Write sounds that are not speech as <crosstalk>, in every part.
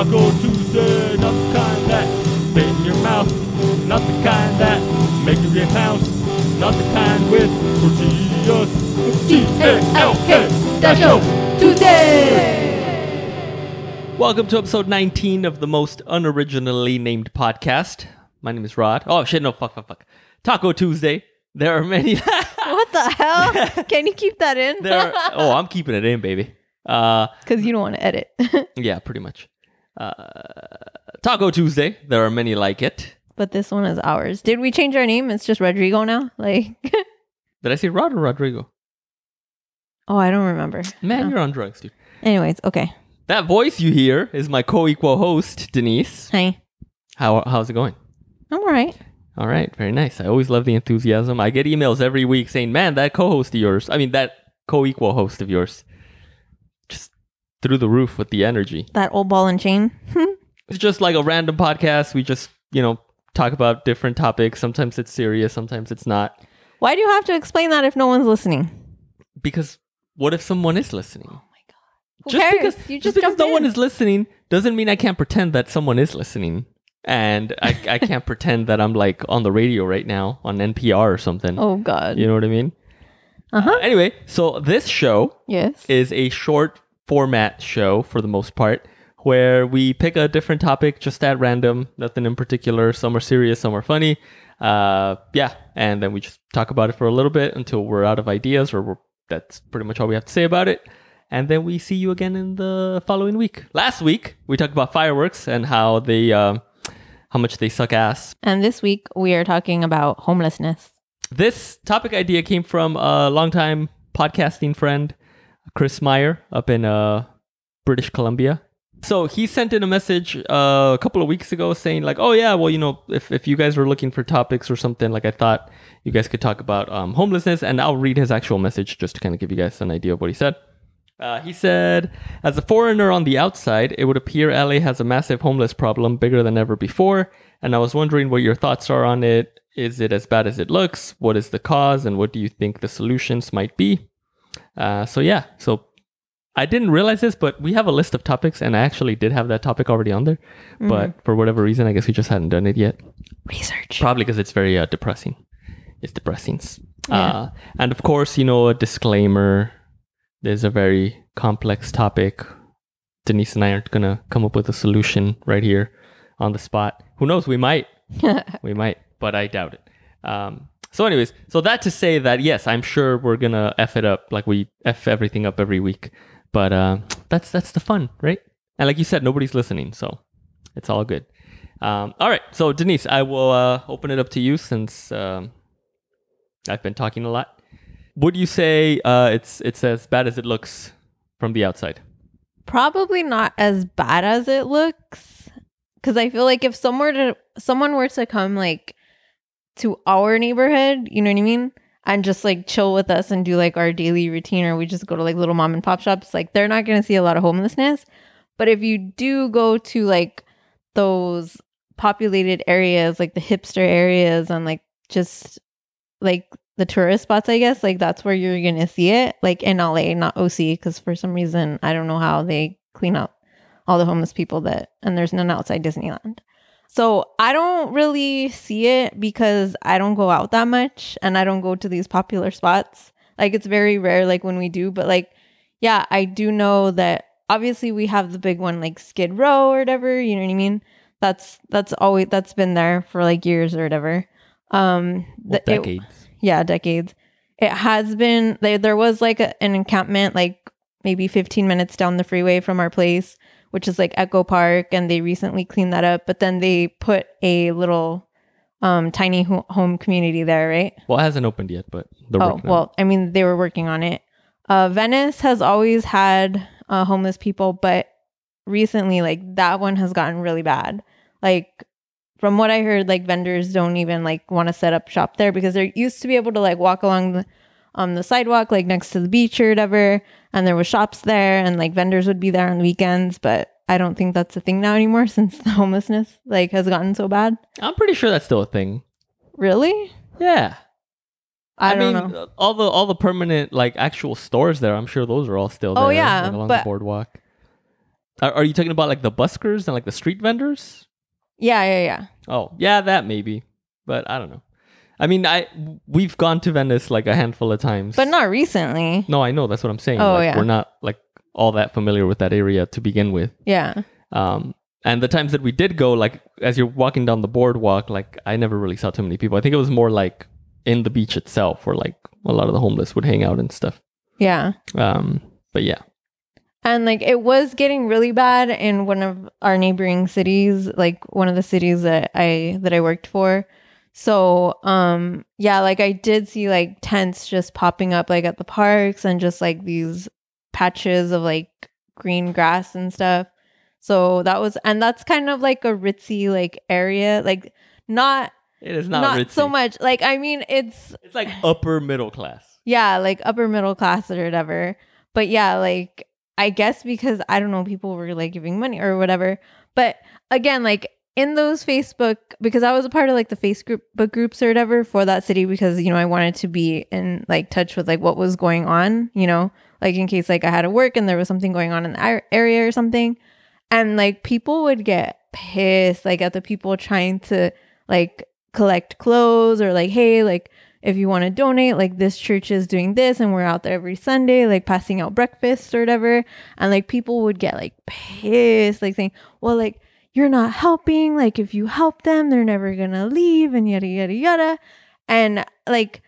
Taco Tuesday, not the kind that spit in your mouth, not the kind that make you get house, not the kind with tortillas. T A L K Taco Tuesday. Welcome to episode 19 of the most unoriginally named podcast. My name is Rod. Oh shit, no, fuck, fuck, fuck. Taco Tuesday. There are many. What the hell? Can you keep that in? there. Are, oh, I'm keeping it in, baby. Uh, Because you don't want to edit. yeah, pretty much. Uh, Taco Tuesday. There are many like it. but this one is ours. Did we change our name? It's just Rodrigo now? Like, <laughs> Did I say Rod or Rodrigo? oh, I don't remember. Man, Oh. you're on drugs, dude. Anyways, okay. That voice you hear is my co-equal host, Denise. Hi. How how's it going? I'm all right. All right, very nice. I always love the enthusiasm. I get emails every week saying, "Man, that co-host of yours, I mean that co-equal host of yours, through the roof with the energy." That old ball and chain. <laughs> It's just like a random podcast. We just, you know, talk about different topics. Sometimes it's serious, sometimes it's not. Why do you have to explain that if no one's listening? Because what if someone is listening? Who cares? because you just just, because no in. one is listening doesn't mean I can't pretend that someone is listening. And I, <laughs> I can't pretend that I'm like on the radio right now on NPR or something. Oh, God. You know what I mean? Uh huh. Anyway, so this show yes. is a short format show for the most part where we pick a different topic just at random, nothing in particular. Some are serious, some are funny. Uh, yeah, and then we just talk about it for a little bit until we're out of ideas, or we're, that's pretty much all we have to say about it. And then we see you again in the following week. Last week we talked about fireworks and how they, um, how much they suck ass. and this week we are talking about homelessness. This topic idea came from a longtime podcasting friend, Chris Meyer, up in uh, British Columbia. So he sent in a message uh, a couple of weeks ago saying like, "Oh yeah, well you know if, if you guys were looking for topics or something, like I thought you guys could talk about um, homelessness." And I'll read his actual message just to kind of give you guys an idea of what he said. Uh, he said, as a foreigner on the outside, it would appear LA has a massive homeless problem, bigger than ever before. And I was wondering what your thoughts are on it. Is it as bad as it looks? What is the cause? And what do you think the solutions might be? Uh, so, yeah. So, I didn't realize this, but we have a list of topics, and I actually did have that topic already on there. But for whatever reason, I guess we just hadn't done it yet. Research. Probably because it's very uh, depressing. It's depressing. Yeah. Uh, and of course, you know, a disclaimer. There's a very complex topic. Denise and I aren't gonna come up with a solution right here on the spot. Who knows? We might. <laughs> we might, but I doubt it. Um, so, anyways, so that to say that yes, I'm sure we're gonna f it up like we f everything up every week. But uh, that's that's the fun, right? And like you said, nobody's listening, so it's all good. Um, all right, so Denise, I will uh, open it up to you since um, I've been talking a lot. Would you say uh, it's it's as bad as it looks from the outside? Probably not as bad as it looks. Cause I feel like if someone to someone were to come like to our neighborhood, you know what I mean? And just like chill with us and do like our daily routine or we just go to like little mom and pop shops, like they're not gonna see a lot of homelessness. But if you do go to like those populated areas, like the hipster areas and like just like the tourist spots, I guess, like that's where you're gonna see it, like in LA, not OC, because for some reason I don't know how they clean up all the homeless people that and there's none outside Disneyland. So I don't really see it because I don't go out that much and I don't go to these popular spots. Like it's very rare like when we do, but like yeah, I do know that obviously we have the big one like Skid Row or whatever, you know what I mean? That's that's always that's been there for like years or whatever. Um Well, the- it- decades. yeah, decades. It has been there. There was like a, an encampment, like maybe 15 minutes down the freeway from our place, which is like Echo Park, and they recently cleaned that up. But then they put a little um tiny ho- home community there, right? well, it hasn't opened yet, but they're Oh, well, I mean, they were working on it. Uh, Venice has always had uh, homeless people, but recently, like that one has gotten really bad. Like from what I heard, like vendors don't even like want to set up shop there because they're used to be able to like walk along the on the sidewalk, like next to the beach or whatever, and there was shops there, and like vendors would be there on the weekends, but. I don't think that's a thing now anymore <laughs> since the homelessness like has gotten so bad. I'm pretty sure that's still a thing. Really? Yeah. I, don't mean, know. uh, all the all the permanent like actual stores there. I'm sure those are all still there. Oh, yeah, like, along but- the boardwalk. Are, are you talking about like the buskers and like the street vendors? Yeah, yeah, yeah. Oh, yeah, that maybe. But I don't know. I mean, I we've gone to Venice like a handful of times. But not recently. No, I know that's what I'm saying. Oh, like, yeah. We're not like all that familiar with that area to begin with. Yeah. Um, and the times that we did go, like as you're walking down the boardwalk, like I never really saw too many people. I think it was more like in the beach itself, where like a lot of the homeless would hang out and stuff. Yeah. Um, but yeah, And like it was getting really bad in one of our neighboring cities, like one of the cities that I that I worked for. So, um yeah, like I did see like tents just popping up like at the parks and just like these patches of like green grass and stuff. So that was and that's kind of like a ritzy like area, like not it is not, not, so much. Like I mean, it's It's like upper middle class. yeah, like upper middle class or whatever. But yeah, like I guess because I don't know, people were like giving money or whatever. But again, like in those Facebook, because I was a part of like the Facebook groups or whatever for that city because, you know, I wanted to be in like touch with like what was going on, you know, like in case like I had to work and there was something going on in the area or something. And like people would get pissed like at the people trying to like collect clothes or like, hey, like if you want to donate, like this church is doing this and we're out there every Sunday, like passing out breakfast or whatever. And like people would get like pissed, like saying, well, like you're not helping. Like if you help them, they're never going to leave and yada, yada, yada. And like,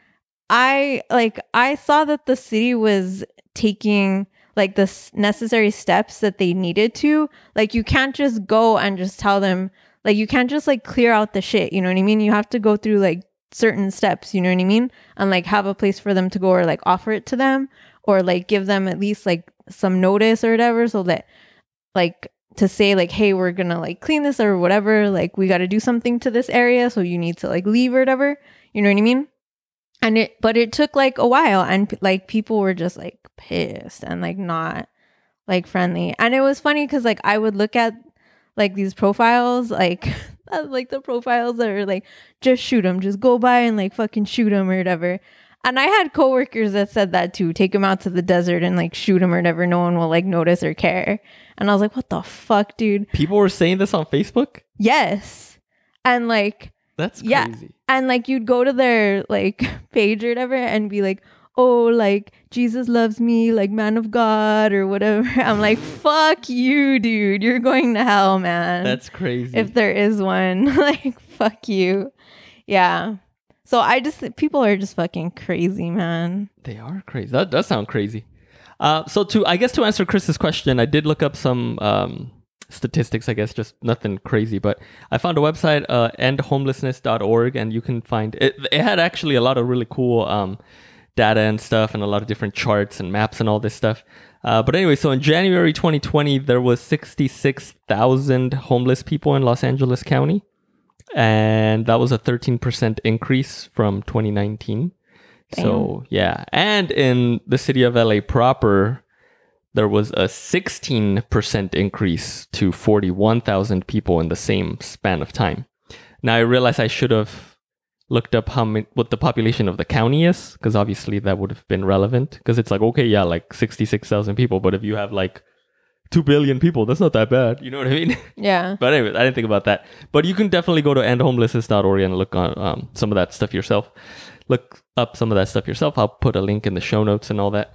I like, I saw that the city was taking like the necessary steps that they needed to. Like you can't just go and just tell them, like you can't just like clear out the shit, you know what I mean? You have to go through like certain steps, you know what I mean? And like have a place for them to go or like offer it to them or like give them at least like some notice or whatever so that like to say like hey we're gonna like clean this or whatever like we got to do something to this area so you need to like leave or whatever. You know what i mean? And it but it took like a while and like people were just like pissed and like not like friendly. And it was funny because like i would look at like these profiles like <laughs> like the profiles that are like just shoot them just go by and like fucking shoot them or whatever and i had coworkers that said that too. Take them out to the desert and like shoot them or never no one will like notice or care. And i was like what the fuck dude? People were saying this on Facebook. yes. And like That's Yeah. and like you'd go to their like <laughs> page or whatever and be like oh like jesus loves me like man of god or whatever. <laughs> I'm like fuck you dude. You're going to hell man. That's crazy. if there is one <laughs> like fuck you. Yeah so i just people are just fucking crazy man They are crazy. That does sound crazy. Uh, so to I guess to answer Chris's question, I did look up some um, statistics. I guess just nothing crazy, but I found a website uh, endhomelessness.org, and you can find it. It had actually a lot of really cool um, data and stuff, and a lot of different charts and maps and all this stuff. Uh, but anyway, so in January 2020, there was 66,000 homeless people in Los Angeles County, and that was a 13% increase from 2019. So yeah, and in the city of LA proper, there was a 16% increase to 41,000 people in the same span of time. Now I realize I should have looked up how many, what the population of the county is, because obviously that would have been relevant. Because it's like okay, yeah, like 66,000 people, but if you have like two billion people, that's not that bad. You know what I mean? <laughs> yeah <laughs> But anyway, I didn't think about that. But you can definitely go to endhomelessness.org and look on um, some of that stuff yourself. Look up some of that stuff yourself. I'll put a link in the show notes and all that.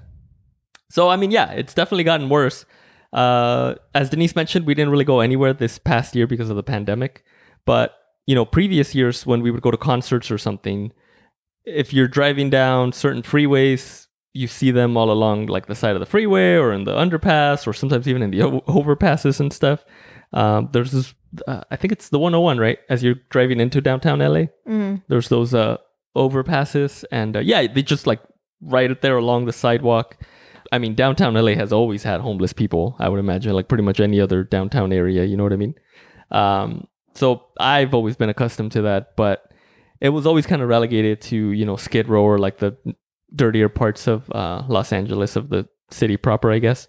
So, I mean, yeah, it's definitely gotten worse. Uh, as Denise mentioned, we didn't really go anywhere this past year because of the pandemic. But, you know, previous years when we would go to concerts or something, if you're driving down certain freeways, you see them all along like the side of the freeway or in the underpass or sometimes even in the o- overpasses and stuff. Um, there's this, uh, I think it's the 101, right? As you're driving into downtown LA, mm. there's those uh, overpasses, and uh, yeah, they just like right there along the sidewalk. I mean, downtown LA has always had homeless people. I would imagine, like pretty much any other downtown area. You know what I mean? Um, so I've always been accustomed to that, but it was always kind of relegated to you know Skid Row or like the dirtier parts of uh, Los Angeles of the city proper, I guess.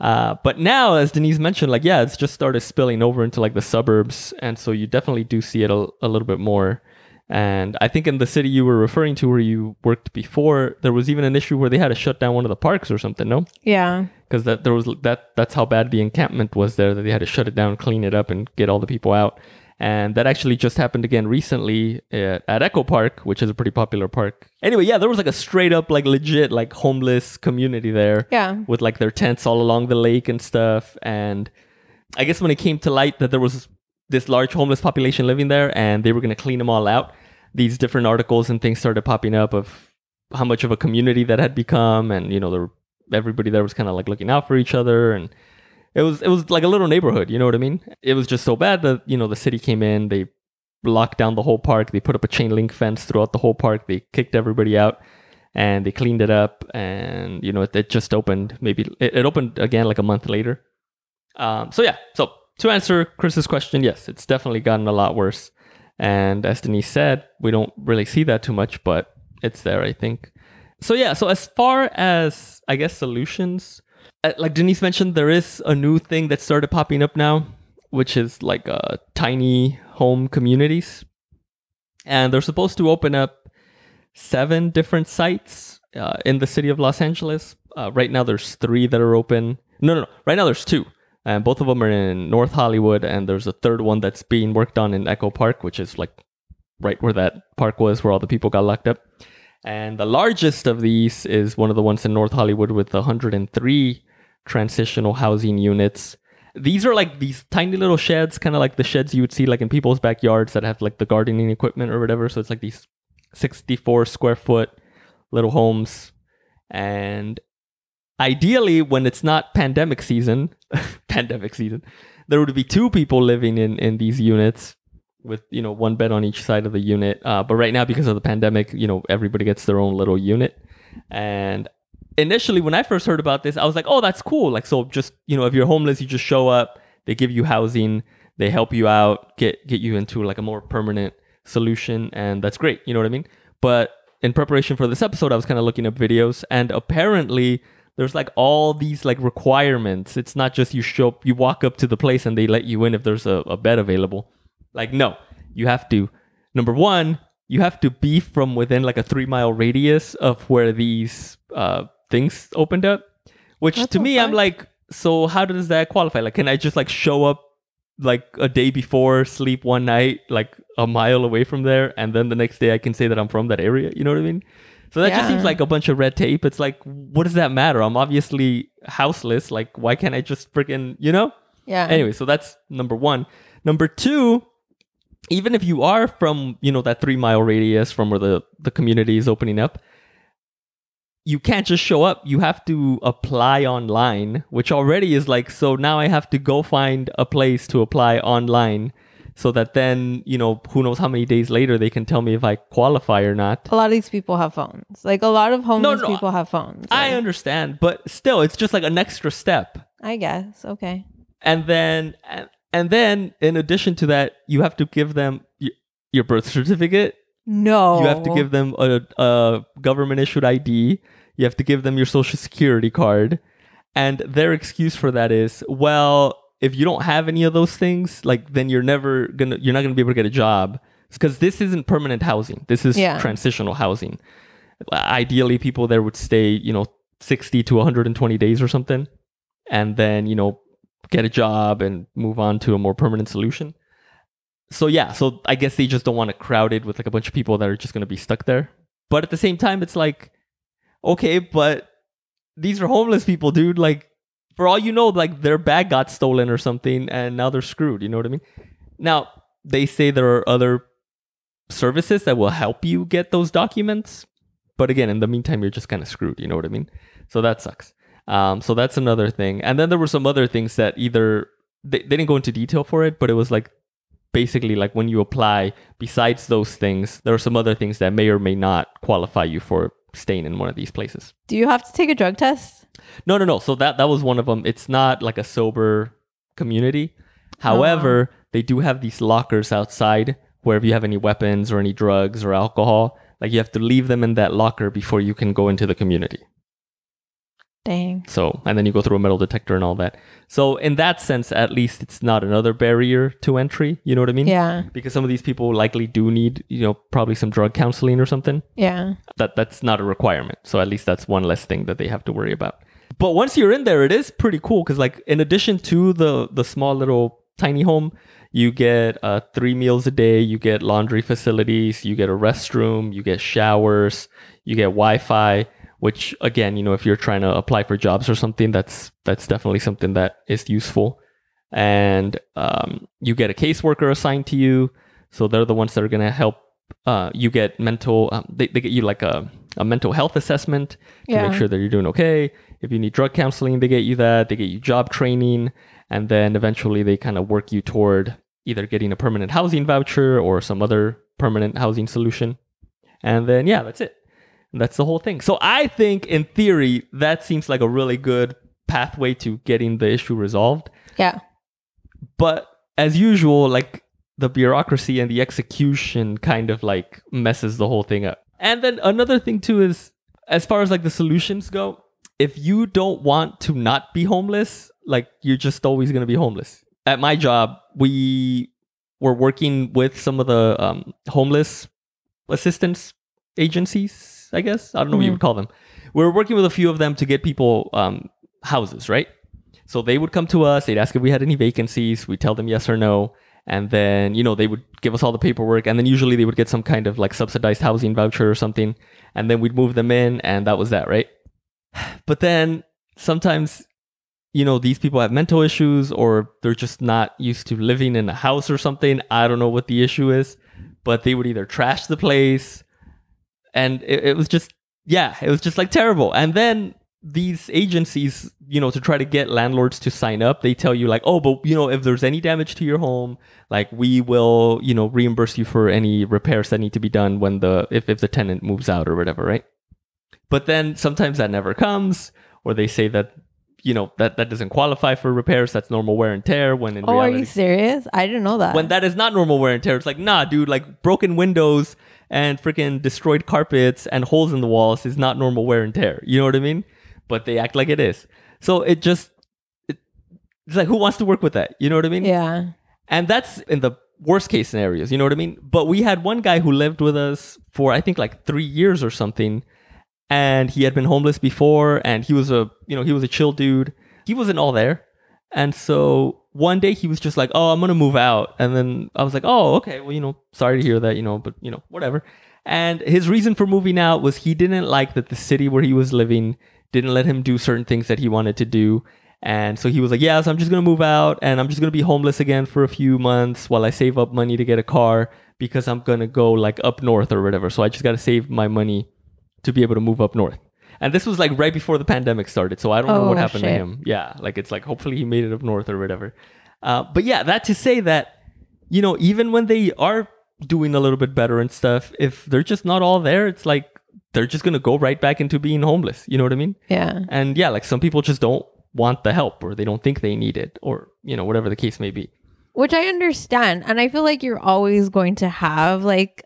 Uh, but now, as Denise mentioned, like yeah, it's just started spilling over into like the suburbs, and so you definitely do see it a, a little bit more. And I think in the city you were referring to where you worked before, there was even an issue where they had to shut down one of the parks or something. No, yeah because that there was that that's how bad the encampment was there that they had to shut it down, clean it up, and get all the people out. And that actually just happened again recently at, at Echo Park, which is a pretty popular park. Anyway, yeah, there was like a straight up, like legit, like homeless community there Yeah. with like their tents all along the lake and stuff. And I guess when it came to light that there was this large homeless population living there and they were going to clean them all out, these different articles and things started popping up of how much of a community that had become. And, you know, there, everybody there was kind of like looking out for each other. And it was, it was like a little neighborhood, you know what I mean? It was just so bad that, you know, the city came in, they locked down the whole park, they put up a chain link fence throughout the whole park, they kicked everybody out and they cleaned it up and you know it, it just opened maybe it, it opened again like a month later um, so yeah so to answer chris's question yes it's definitely gotten a lot worse and as denise said we don't really see that too much but it's there i think so yeah so as far as i guess solutions like denise mentioned there is a new thing that started popping up now which is like uh, tiny home communities and they're supposed to open up seven different sites uh, in the city of Los Angeles. Uh, right now, there's three that are open. No, no, no. Right now, there's two, and both of them are in North Hollywood. And there's a third one that's being worked on in Echo Park, which is like right where that park was, where all the people got locked up. And the largest of these is one of the ones in North Hollywood with 103 transitional housing units. These are like these tiny little sheds, kind of like the sheds you would see like in people's backyards that have like the gardening equipment or whatever. So it's like these 64 square foot little homes. And ideally, when it's not pandemic season, <laughs> pandemic season, there would be two people living in, in these units with, you know, one bed on each side of the unit. Uh, but right now, because of the pandemic, you know, everybody gets their own little unit. And initially, when I first heard about this, I was like, oh, that's cool. Like, so just, you know, if you're homeless, you just show up, they give you housing, they help you out, get, get you into like a more permanent solution. And that's great. You know what I mean? But in preparation for this episode, I was kind of looking up videos, and apparently there's like all these like requirements. It's not just you show up, you walk up to the place and they let you in if there's a, a bed available. Like, no, you have to, number one, you have to be from within like a three mile radius of where these uh, things opened up. Which That's to me, I'm like, so how does that qualify? Like, can I just like show up like a day before, sleep one night, like a mile away from there, and then the next day I can say that I'm from that area? You know what I mean? So that just seems like a bunch of red tape. It's like, what does that matter? I'm obviously houseless. Like, why can't I just freaking, you know? Yeah. Anyway, so that's number one. Number two, even if you are from, you know, that three mile radius from where the, the community is opening up, you can't just show up. You have to apply online, which already is like, so now I have to go find a place to apply online so that then, you know, who knows how many days later they can tell me if I qualify or not. a lot of these people have phones. Like a lot of homeless no, people have phones. I Like, understand, but still, it's just like an extra step. I guess. Okay. and then and, and then in addition to that you have to give them y- your birth certificate. No. you have to give them a, a government issued id you have to give them your social security card. And their excuse for that is well if you don't have any of those things like then you're never gonna you're not gonna be able to get a job. Because this isn't permanent housing. This is Yeah. transitional housing. Ideally people there would stay you know 60 to 120 days or something. And then you know get a job and move on to a more permanent solution. So yeah so i guess they just don't want to crowd it with like a bunch of people that are just going to be stuck there. But at the same time it's like okay but these are homeless people dude. Like for all you know like their bag got stolen or something and now they're screwed you know what i mean? Now they say there are other services that will help you get those documents but again in the meantime you're just kind of screwed you know what i mean? So that sucks um, so that's another thing. And then there were some other things that either they, they didn't go into detail for it but it was like basically like when you apply besides those things there are some other things that may or may not qualify you for staying in one of these places. Do you have to take a drug test? no no no. So that that was one of them it's not like a sober community. However they do have these lockers outside where if you have any weapons or any drugs or alcohol like you have to leave them in that locker before you can go into the community Dang. so, and then you go through a metal detector and all that. So, in that sense, at least it's not another barrier to entry. You know what I mean? Yeah. Because some of these people likely do need, you know, probably some drug counseling or something. Yeah. That that's not a requirement. So at least that's one less thing that they have to worry about. but once you're in there, it is pretty cool because like in addition to the the small little tiny home, you get uh, three meals a day, you get laundry facilities, you get a restroom, you get showers, you get Wi-Fi. Which again, you know, if you're trying to apply for jobs or something, that's that's definitely something that is useful. And um, you get a caseworker assigned to you, so they're the ones that are gonna help. Uh, you get mental. Um, they, they get you like a a mental health assessment to Yeah. make sure that you're doing okay. If you need drug counseling, they get you that. They get you job training, and then eventually they kind of work you toward either getting a permanent housing voucher or some other permanent housing solution. And then yeah, that's it. That's the whole thing. So I think in theory that seems like a really good pathway to getting the issue resolved. Yeah. But as usual, like the bureaucracy and the execution kind of like messes the whole thing up. And then another thing too is as far as like the solutions go, if you don't want to not be homeless, like you're just always going to be homeless. At my job, we were working with some of the um, homeless assistance agencies, I guess. I don't know what you would call them. We were working with a few of them to get people um, houses, right? So they would come to us, they'd ask if we had any vacancies, we'd tell them yes or no. And then, you know, they would give us all the paperwork. And then usually they would get some kind of like subsidized housing voucher or something. And then we'd move them in, and that was that, right? <sighs> But then sometimes, you know, these people have mental issues or they're just not used to living in a house or something. I don't know what the issue is, but they would either trash the place and it, it was just, yeah, it was just like terrible. And then these agencies, you know, to try to get landlords to sign up, they tell you like, oh, but you know, if there's any damage to your home, like we will, you know, reimburse you for any repairs that need to be done when the if, if the tenant moves out or whatever, right? But then sometimes that never comes, or they say that, you know, that that doesn't qualify for repairs. That's normal wear and tear. When in Oh, are you serious? I didn't know that. when that is not normal wear and tear, it's like, nah, dude, like broken windows and freaking destroyed carpets and holes in the walls is not normal wear and tear. You know what I mean? But they act like it is. So it just, it, it's like, who wants to work with that? You know what I mean? yeah. And that's in the worst case scenarios. You know what I mean? But we had one guy who lived with us for, I think, like three years or something. And he had been homeless before and he was a, you know, he was a chill dude. He wasn't all there. And so one day he was just like, "Oh, I'm gonna move out," and then I was like, "Oh, okay. Well, you know, sorry to hear that. You know, but you know, whatever." And his reason for moving out was he didn't like that the city where he was living didn't let him do certain things that he wanted to do. And so he was like, "Yeah, so I'm just gonna move out, and I'm just gonna be homeless again for a few months while I save up money to get a car because I'm gonna go like up north or whatever. So I just gotta save my money to be able to move up north." And this was like right before the pandemic started, so I don't know what Oh, happened to him. Yeah, like it's like hopefully he made it up north or whatever. Uh, but yeah, that to say that you know even when they are doing a little bit better and stuff, if they're just not all there, it's like they're just gonna go right back into being homeless. You know what I mean? Yeah. And yeah, like some people just don't want the help or they don't think they need it or you know whatever the case may be. Which I understand. And I feel like you're always going to have like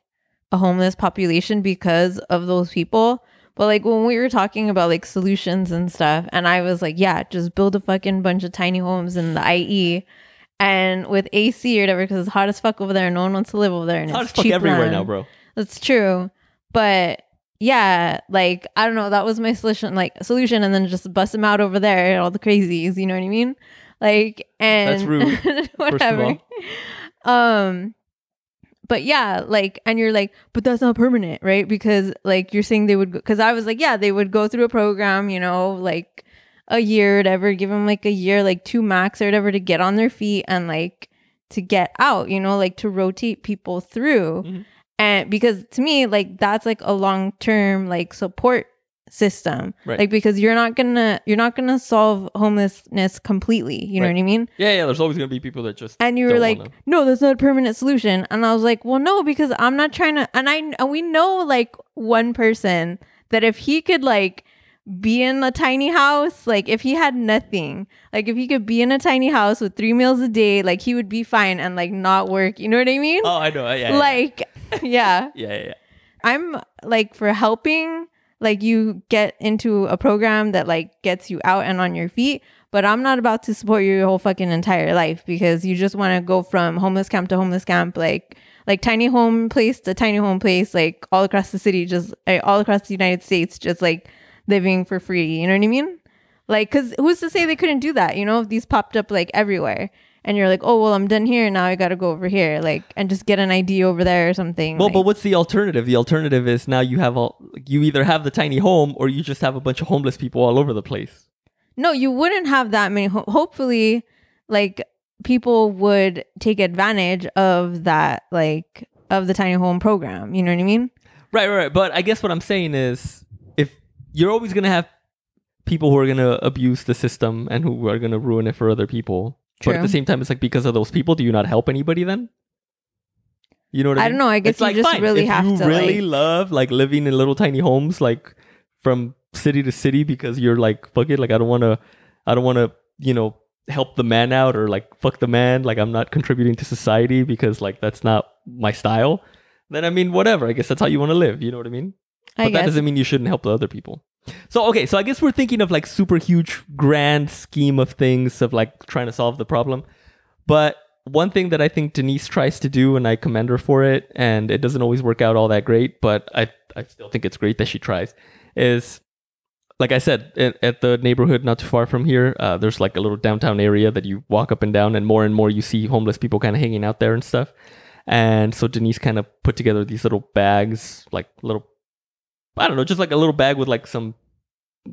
a homeless population because of those people. But like when we were talking about like solutions and stuff, and I was like, yeah, just build a fucking bunch of tiny homes in the IE and with AC or whatever, because it's hot as fuck over there. and No one wants to live over there. And It's hot it's as fuck everywhere land. now, bro. That's true. But yeah, like I don't know, that was my solution like solution and then just bust them out over there, all the crazies, you know what I mean? Like and That's rude, <laughs> whatever. Um but yeah, like and you're like, but that's not permanent, right? Because like you're saying they would because I was like, yeah, they would go through a program, you know, like a year, whatever, give them like a year, like two max or whatever to get on their feet and like to get out, you know, like to rotate people through. Mhm. And because to me, like that's like a long term like support system. Right. Like because you're not gonna you're not gonna solve homelessness completely. You know what I mean? Yeah, yeah. There's always gonna be people that just And you were like, wanna- no, that's not a permanent solution. And I was like, well, no, because I'm not trying to. And I and we know like one person that if he could like be in a tiny house, like if he had nothing, like if he could be in a tiny house with three meals a day, like he would be fine and like not work. You know what I mean? Oh, I know. Yeah. like, <laughs> yeah. <laughs> yeah, yeah, yeah. I'm like for helping like you get into a program that like gets you out and on your feet but i'm not about to support you your whole fucking entire life because you just want to go from homeless camp to homeless camp like like tiny home place to tiny home place like all across the city just eh, all across the united states just like living for free. You know what i mean? Like, cause who's to say they couldn't do that? You know, if these popped up like everywhere, and you're like, oh well, I'm done here. Now I got to go over here, like, and just get an ID over there or something. Well, like- but what's the alternative? The alternative is now you have all you either have the tiny home or you just have a bunch of homeless people all over the place. No, you wouldn't have that many. Ho- hopefully, like people would take advantage of that, like of the tiny home program. You know what I mean? Right, right, right. But I guess what I'm saying is if you're always going to have people who are going to abuse the system and who are going to ruin it for other people. But at the same time, it's like because of those people, do you not help anybody then? You know what I, I mean? don't know. I guess It's you like, just fine, really if have you to, really like- love like living in little tiny homes, like from city to city, because you're like fuck it, like I don't want to, I don't want to, you know, help the man out or like fuck the man, like I'm not contributing to society because like that's not my style. Then I mean, whatever. I guess that's how you want to live. You know what I mean? I but that doesn't mean you shouldn't help the other people. So okay, so I guess we're thinking of like super huge grand scheme of things of like trying to solve the problem. But one thing that I think Denise tries to do, and I commend her for it, and it doesn't always work out all that great, but I I still think it's great that she tries, is like I said, at, the neighborhood not too far from here, uh, there's like a little downtown area that you walk up and down, and more and more you see homeless people kind of hanging out there and stuff. And so Denise kind of put together these little bags, like little, I don't know, just like a little bag with like some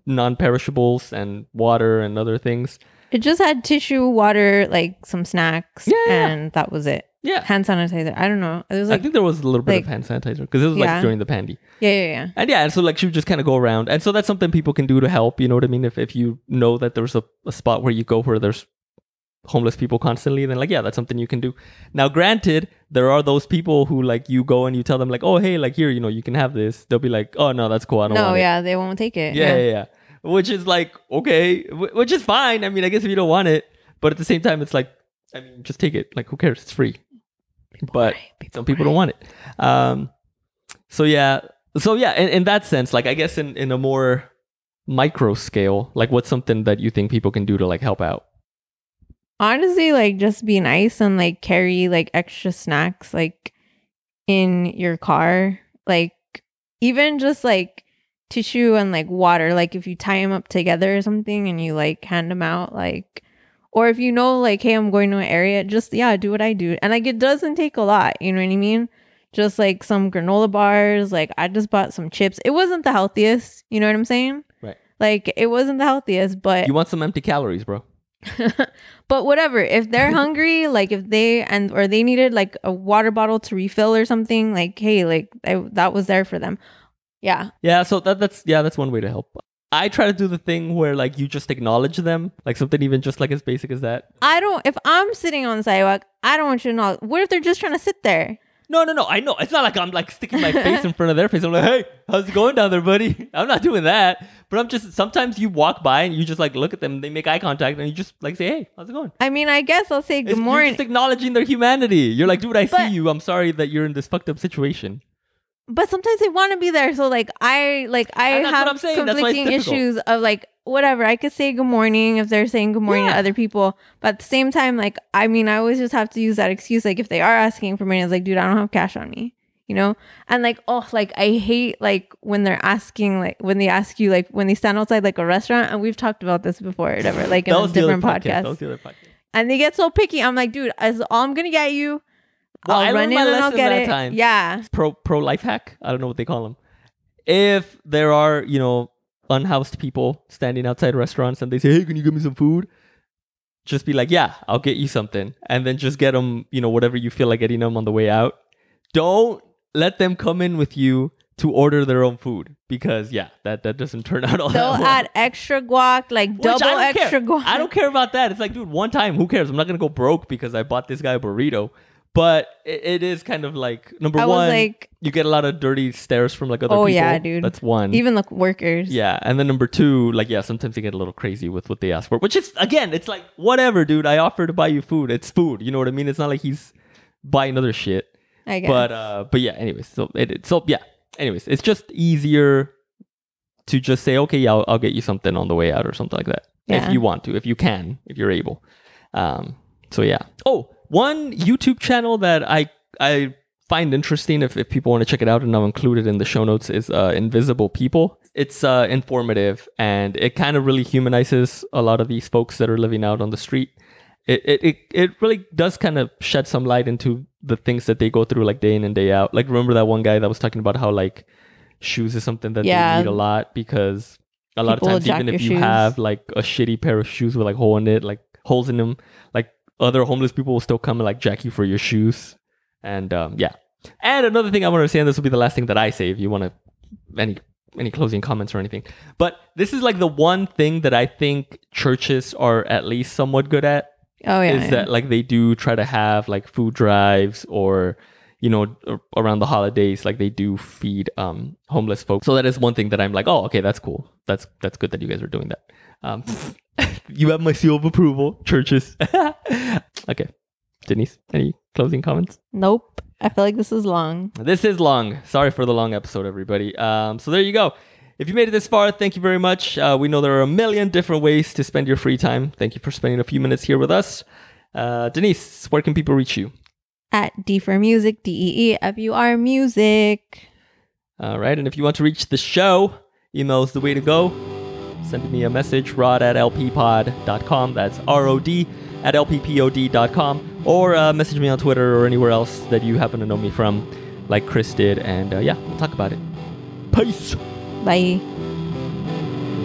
non-perishables and water and other things. It just had tissue, water, like some snacks, Yeah, yeah, yeah. and that was it. Yeah, Hand sanitizer. I don't know. It was I think there was a little bit like- of hand sanitizer because it was like during the pandy. yeah, yeah, yeah. And yeah, and so like she would just kind of go around. And so that's something people can do to help. You know what I mean? If if you know that there's a, a spot where you go where there's homeless people constantly, then like yeah, that's something you can do. Now, granted, there are those people who like you go and you tell them like, oh hey, like here, you know, you can have this. They'll be like, oh no, that's cool. I don't No, want it. yeah, they won't take it. Yeah, yeah, yeah. Which is like okay, wh- which is fine. I mean, I guess if you don't want it, but at the same time, it's like, I mean, just take it. Like, who cares? It's free. but some people don't want it. Um, so yeah, so yeah, in, in that sense, like I guess in in a more micro scale, like what's something that you think people can do to like help out? Honestly like just be nice and like carry like extra snacks like in your car like even just like tissue and like water like if you tie them up together or something and you like hand them out like or if you know like hey i'm going to an area just yeah do what i do and like it doesn't take a lot you know what i mean just like some granola bars like i just bought some chips it wasn't the healthiest you know what i'm saying Right. like it wasn't the healthiest but You want some empty calories, bro? <laughs> but whatever if they're <laughs> hungry like if they and or they needed like a water bottle to refill or something like hey like I, that was there for them yeah Yeah, so that that's yeah, that's one way to help. I try to do the thing where like you just acknowledge them, like something even just like as basic as that. i don't if i'm sitting on the sidewalk i don't want you to know what if they're just trying to sit there No, no, no. I know. It's not like I'm like sticking my face in front of their face. I'm like, hey, how's it going down there, buddy? <laughs> I'm not doing that. But I'm just sometimes you walk by and you just like look at them, they make eye contact, and you just like say, hey, how's it going? i mean i guess i'll say It's- good You're morning just acknowledging their humanity. You're like, dude, I see you. I'm sorry that you're in this fucked up situation. But sometimes they want to be there so like i like i And that's what have I'm saying. That's why it's conflicting issues of like whatever i could say good morning if they're saying good morning Yeah. to other people but at the same time like i mean i always just have to use that excuse like if they are asking for money it's like dude i don't have cash on me you know and like oh like i hate like when they're asking like when they ask you like when they stand outside like a restaurant and we've talked about this before or whatever like in a was the other different podcast. podcast That was the other podcast. and they get so picky i'm like dude as all i'm gonna get you Well, I i'll run learned in my and i'll get that it time. yeah pro pro life hack. I don't know what they call them. If there are you know unhoused people standing outside restaurants and they say, "Hey, can you give me some food?" Just be like, "Yeah, I'll get you something," and then just get them you know whatever you feel like getting them on the way out. Don't let them come in with you to order their own food because yeah, that that doesn't turn <laughs> out all they'll that well. add extra guac like Which double don't care. extra guac I don't care about that. It's like, dude, one time, who cares? I'm not gonna go broke because I bought this guy a burrito. But it, is kind of like number I one, like- you get a lot of dirty stares from like other Oh, people. yeah, dude. That's one. even the workers yeah, and then number two, like yeah, sometimes they get a little crazy with what they ask for, which is again, it's like whatever, dude. I offer to buy you food. It's food. You know what I mean? It's not like he's buying other shit. i guess But uh, but yeah. Anyways, so it, it so yeah. Anyways, it's just easier to just say, okay, yeah, I'll, I'll get you something on the way out or something like that Yeah. if you want to, if you can, if you're able. Um, so yeah. Oh, one YouTube channel that I I find interesting if, if people want to check it out and I'll include it in the show notes is uh, Invisible People. It's uh, informative and it kind of really humanizes a lot of these folks that are living out on the street. It, it, it, it really does kind of shed some light into the things that they go through like day in and day out. Like remember that one guy that was talking about how like shoes is something that Yeah. they need a lot because a lot People of times even if you shoes. have like a shitty pair of shoes with like hole in it, like holes in them, like other homeless people will still come and like jack you for your shoes. And um, yeah. And another thing I want to say, and this will be the last thing that I say if you want to any any closing comments or anything. But this is like the one thing that I think churches are at least somewhat good at Oh yeah. is yeah. that like they do try to have like food drives or you know around the holidays like they do feed um homeless folks so that is one thing that i'm like oh okay that's cool that's that's good that you guys are doing that um <laughs> you have my seal of approval churches <laughs> okay denise any closing comments Nope. I feel like this is long. this is long. Sorry for the long episode, everybody. Um, so there you go. If you made it this far, thank you very much. Uh, we know there are a million different ways to spend your free time. Thank you for spending a few minutes here with us. Uh, Denise, where can people reach you? At D for music, D E E F U R music. All right. And if you want to reach the show, email is the way to go. Send me a message, rod at lppod.com. That's R O D at lppod.com. Or uh, message me on Twitter or anywhere else that you happen to know me from, like Chris did. And uh, yeah, we'll talk about it. Peace. Bye.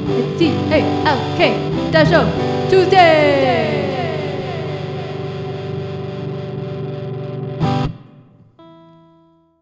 It's T A L K Dash O Tuesday.